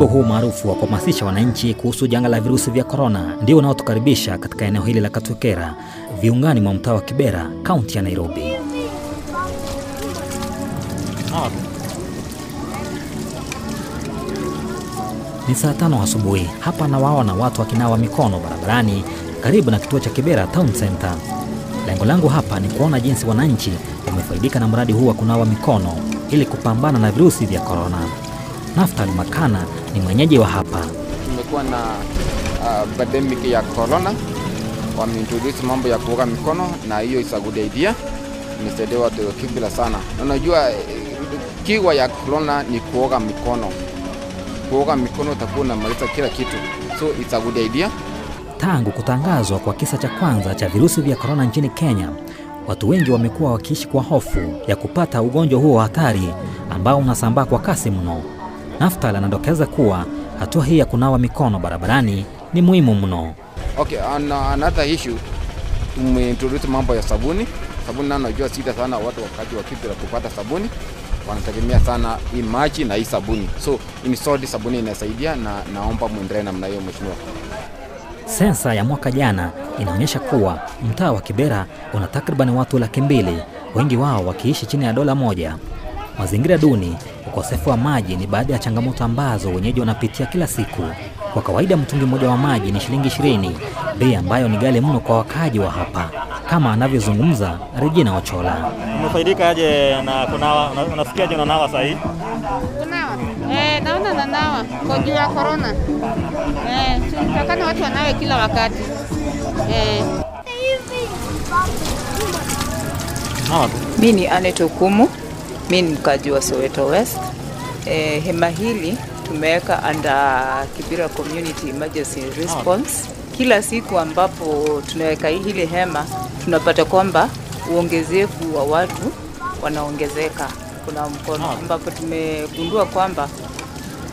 Wimbo huu maarufu wa kuhamasisha wananchi kuhusu janga la virusi vya korona ndio unaotukaribisha katika eneo hili la Katwekera, viungani mwa mtaa wa Kibera, kaunti ya Nairobi. Ni saa tano asubuhi. Hapa nawaona watu wakinawa mikono barabarani karibu na kituo cha Kibera Town Center. Lengo langu hapa ni kuona jinsi wananchi wamefaidika na mradi huu wa kunawa mikono ili kupambana na virusi vya korona. Naftali Makana ni mwenyeji wa hapa. Tumekuwa na uh, pandemic ya corona, wameintroduce mambo ya kuoga mikono, na hiyo is a good idea, imesaidia watu wa Kibera sana. Unajua eh, kiwa ya corona ni kuoga mikono, kuoga mikono utakuwa unamaliza kila kitu, so it's a good idea. Tangu kutangazwa kwa kisa cha kwanza cha virusi vya korona nchini Kenya, watu wengi wamekuwa wakiishi kwa hofu ya kupata ugonjwa huo wa hatari ambao unasambaa kwa kasi mno. Naftali anadokeza kuwa hatua hii ya kunawa mikono barabarani ni muhimu mno. Okay, an, another issue tumeintroduce mambo ya sabuni. Sabuni na najua sita sana watu wakati wa Kibera kupata sabuni wanategemea sana hii maji na hii sabuni, so in short sabuni inasaidia, na naomba muendelee namna hiyo mheshimiwa. Sensa ya mwaka jana inaonyesha kuwa mtaa wa Kibera una takriban watu laki mbili, wengi wao wakiishi chini ya dola moja. Mazingira duni, ukosefu wa maji ni baadhi ya changamoto ambazo wenyeji wanapitia kila siku. Kwa kawaida mtungi mmoja wa maji ni shilingi ishirini, bei ambayo ni ghali mno kwa wakaaji wa hapa, kama anavyozungumza Regina Ochola. Umefaidika aje na kunawa? una- Unafikiaje unanawa saa hii? Kunawa. Eh, naona nanawa kwa juu ya korona. Eh, tunatakana watu wanawe kila wakati. Eh. Nawa. Mi ni Anet Okumu, mi ni mkaji wa Soweto West. E, hema hili tumeweka under Kibera Community Emergency Response. Kila siku ambapo tunaweka hili hema tunapata kwamba uongezefu wa watu wanaongezeka kuna mkono, ambapo tumegundua kwamba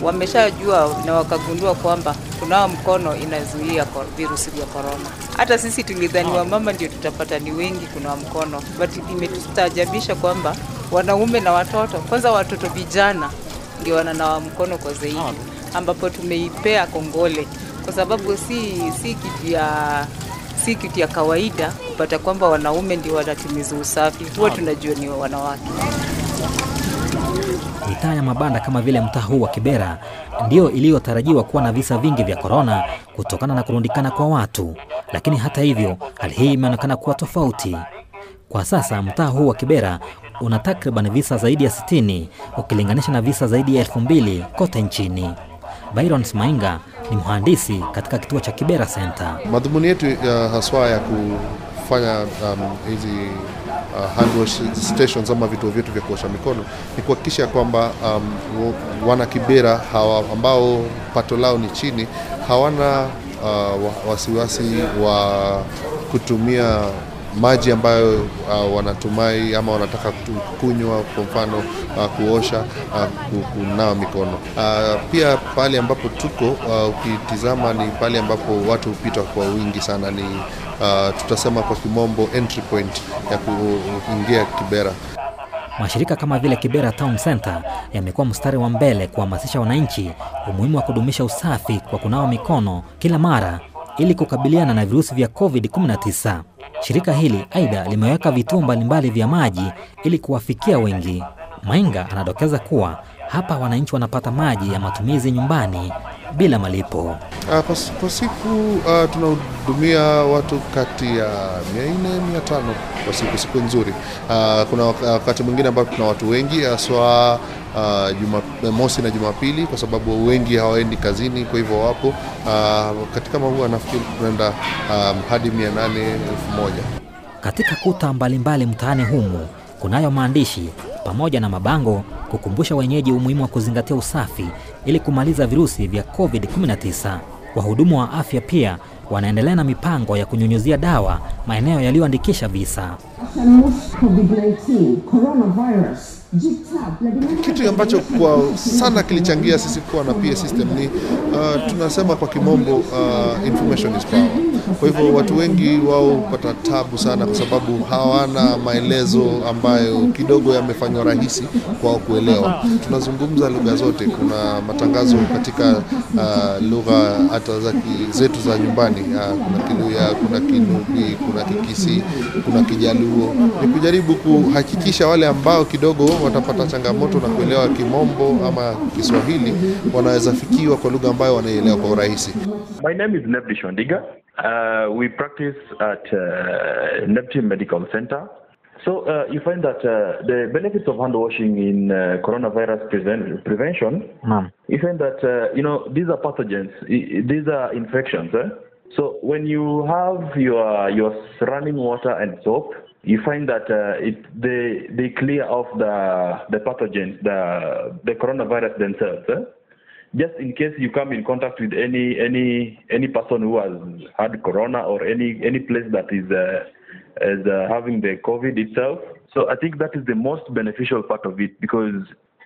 wameshajua na wakagundua kwamba kunawa mkono inazuia virusi vya korona. Hata sisi tulidhani wamama ndio tutapata ni wengi kunawa mkono, but imetustaajabisha kwamba wanaume na watoto, kwanza watoto vijana ndio wananawa mkono kwa zaidi, ambapo tumeipea kongole. Kwa sababu si si kitu ya si kitu ya kawaida kupata kwamba wanaume ndio wanatimiza usafi, huwa tunajua ni wanawake. Mitaa ya mabanda kama vile mtaa huu wa Kibera ndiyo iliyotarajiwa kuwa na visa vingi vya korona kutokana na kurundikana kwa watu, lakini hata hivyo hali hii imeonekana kuwa tofauti. Kwa sasa mtaa huu wa Kibera una takriban visa zaidi ya 60 ukilinganisha na visa zaidi ya elfu mbili kote nchini. Byron Smainga ni mhandisi katika kituo cha Kibera Center. Madhumuni yetu uh, haswa ya kufanya um, hizi uh, hand wash stations ama vituo vyetu vya kuosha mikono ni kuhakikisha kwamba um, wana Kibera hawa ambao pato lao ni chini hawana uh, wasiwasi wa kutumia maji ambayo uh, wanatumai ama wanataka kunywa, kwa mfano uh, kuosha uh, kunawa mikono. Uh, pia pale ambapo tuko uh, ukitizama ni pale ambapo watu hupita kwa wingi sana, ni uh, tutasema kwa kimombo entry point ya kuingia Kibera. Mashirika kama vile Kibera Town Center yamekuwa mstari wa mbele kuhamasisha wananchi umuhimu wa kudumisha usafi kwa kunawa mikono kila mara ili kukabiliana na virusi vya COVID-19. Shirika hili aidha limeweka vituo mbalimbali vya maji ili kuwafikia wengi. Mainga anadokeza kuwa hapa wananchi wanapata maji ya matumizi nyumbani bila malipo. Uh, kwa, siku uh, tunahudumia watu kati ya 400 500 kwa siku, siku nzuri. Uh, kuna wakati mwingine ambapo tuna watu wengi haswa uh, Jumamosi na Jumapili kwa sababu wengi hawaendi kazini, kwa hivyo wapo uh, wakati kama huu nafikiri tunaenda um, hadi 800 1000. Katika kuta mbalimbali mtaani humu kunayo maandishi pamoja na mabango kukumbusha wenyeji umuhimu wa kuzingatia usafi ili kumaliza virusi vya COVID-19. Wahudumu wa afya pia wanaendelea na mipango ya kunyunyuzia dawa maeneo yaliyoandikisha visa. COVID-19, coronavirus, jiptap, Vladimir Kitu ambacho kwa sana kilichangia sisi kuwa na PA system ni uh, tunasema kwa kimombo uh, information is power. Kwa hivyo watu wengi wao hupata tabu sana, kwa sababu hawana maelezo ambayo kidogo yamefanywa rahisi kwao kuelewa. Tunazungumza lugha zote, kuna matangazo katika uh, lugha hata zetu za nyumbani uh, kuna Kiluya, kuna Kinubi, kuna Kikisi, kuna Kijaluo. Ni kujaribu kuhakikisha wale ambao kidogo watapata changamoto na kuelewa Kimombo ama Kiswahili wanaweza fikiwa kwa lugha ambayo wanaielewa kwa urahisi. My name is Nebdi Shondiga. Uh, we practice at uh, Neptune Medical Center. So uh, you find that uh, the benefits of hand washing in uh, coronavirus prevent- prevention, Naam. you find that uh, you know these are pathogens, I- these are infections. Eh? So when you have your your running water and soap, you find that uh, it they they clear off the the pathogens, the the coronavirus themselves. Eh? Just in case you come in contact with any any any person who has had corona or any any place that is uh, is uh, having the covid itself. So i think that is the most beneficial part of it because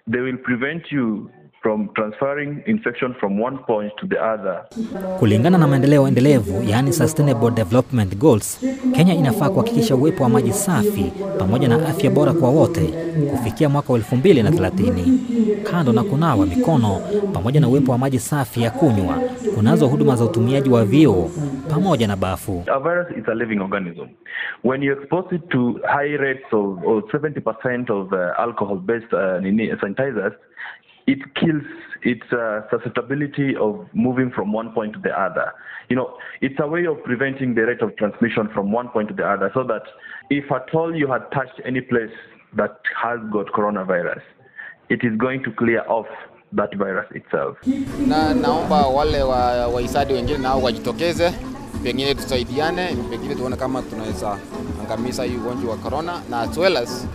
they will prevent you from transferring infection from one point to the other Kulingana na maendeleo endelevu, yaani Sustainable Development Goals, Kenya inafaa kuhakikisha uwepo wa maji safi pamoja na afya bora kwa wote kufikia mwaka wa 2030. Kando na kunawa mikono pamoja na uwepo wa maji safi ya kunywa, kunazo huduma za utumiaji wa vyoo pamoja na bafu. a virus is a living organism. When you expose it to high rates of of 70% of uh, alcohol-based uh, sanitizers, it kills its uh, susceptibility of moving from one point to the other. You know, it's a way of preventing the rate of transmission from one point to the other, so that if at all you had touched any place that has got coronavirus, it is going to clear off that virus itself. na naomba wale wa- wahisadi wengine nao wajitokeze, pengine tusaidiane, pengine tuone kama tunaweza angamiza hii ugonjwa wa corona, na as well as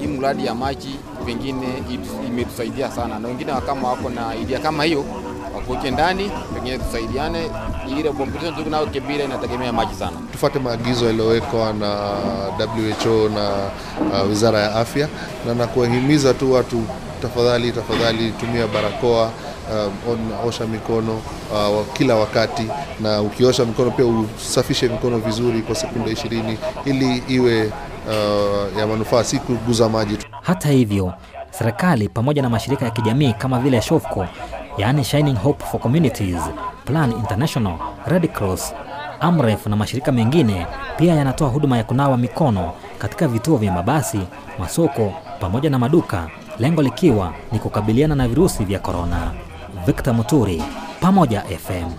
hii mradi ya maji pengine imetusaidia sana, na wengine kama wako na idea kama hiyo wakuke ndani, pengine tusaidiane. Ile competition tuko nayo Kibira inategemea maji sana. tufuate maagizo yaliyowekwa na WHO na uh, Wizara ya Afya na nakuwahimiza tu watu tafadhali tafadhali tumia barakoa uh, osha mikono uh, kila wakati na ukiosha mikono pia usafishe mikono vizuri kwa sekunde ishirini ili iwe uh, ya manufaa si kuguza maji. Hata hivyo, serikali pamoja na mashirika ya kijamii kama vile SHOFCO, yaani Shining Hope for Communities, Plan International, Red Cross, Amref na mashirika mengine pia yanatoa huduma ya kunawa mikono katika vituo vya mabasi, masoko pamoja na maduka, lengo likiwa ni kukabiliana na virusi vya korona. Victor Muturi, Pamoja FM.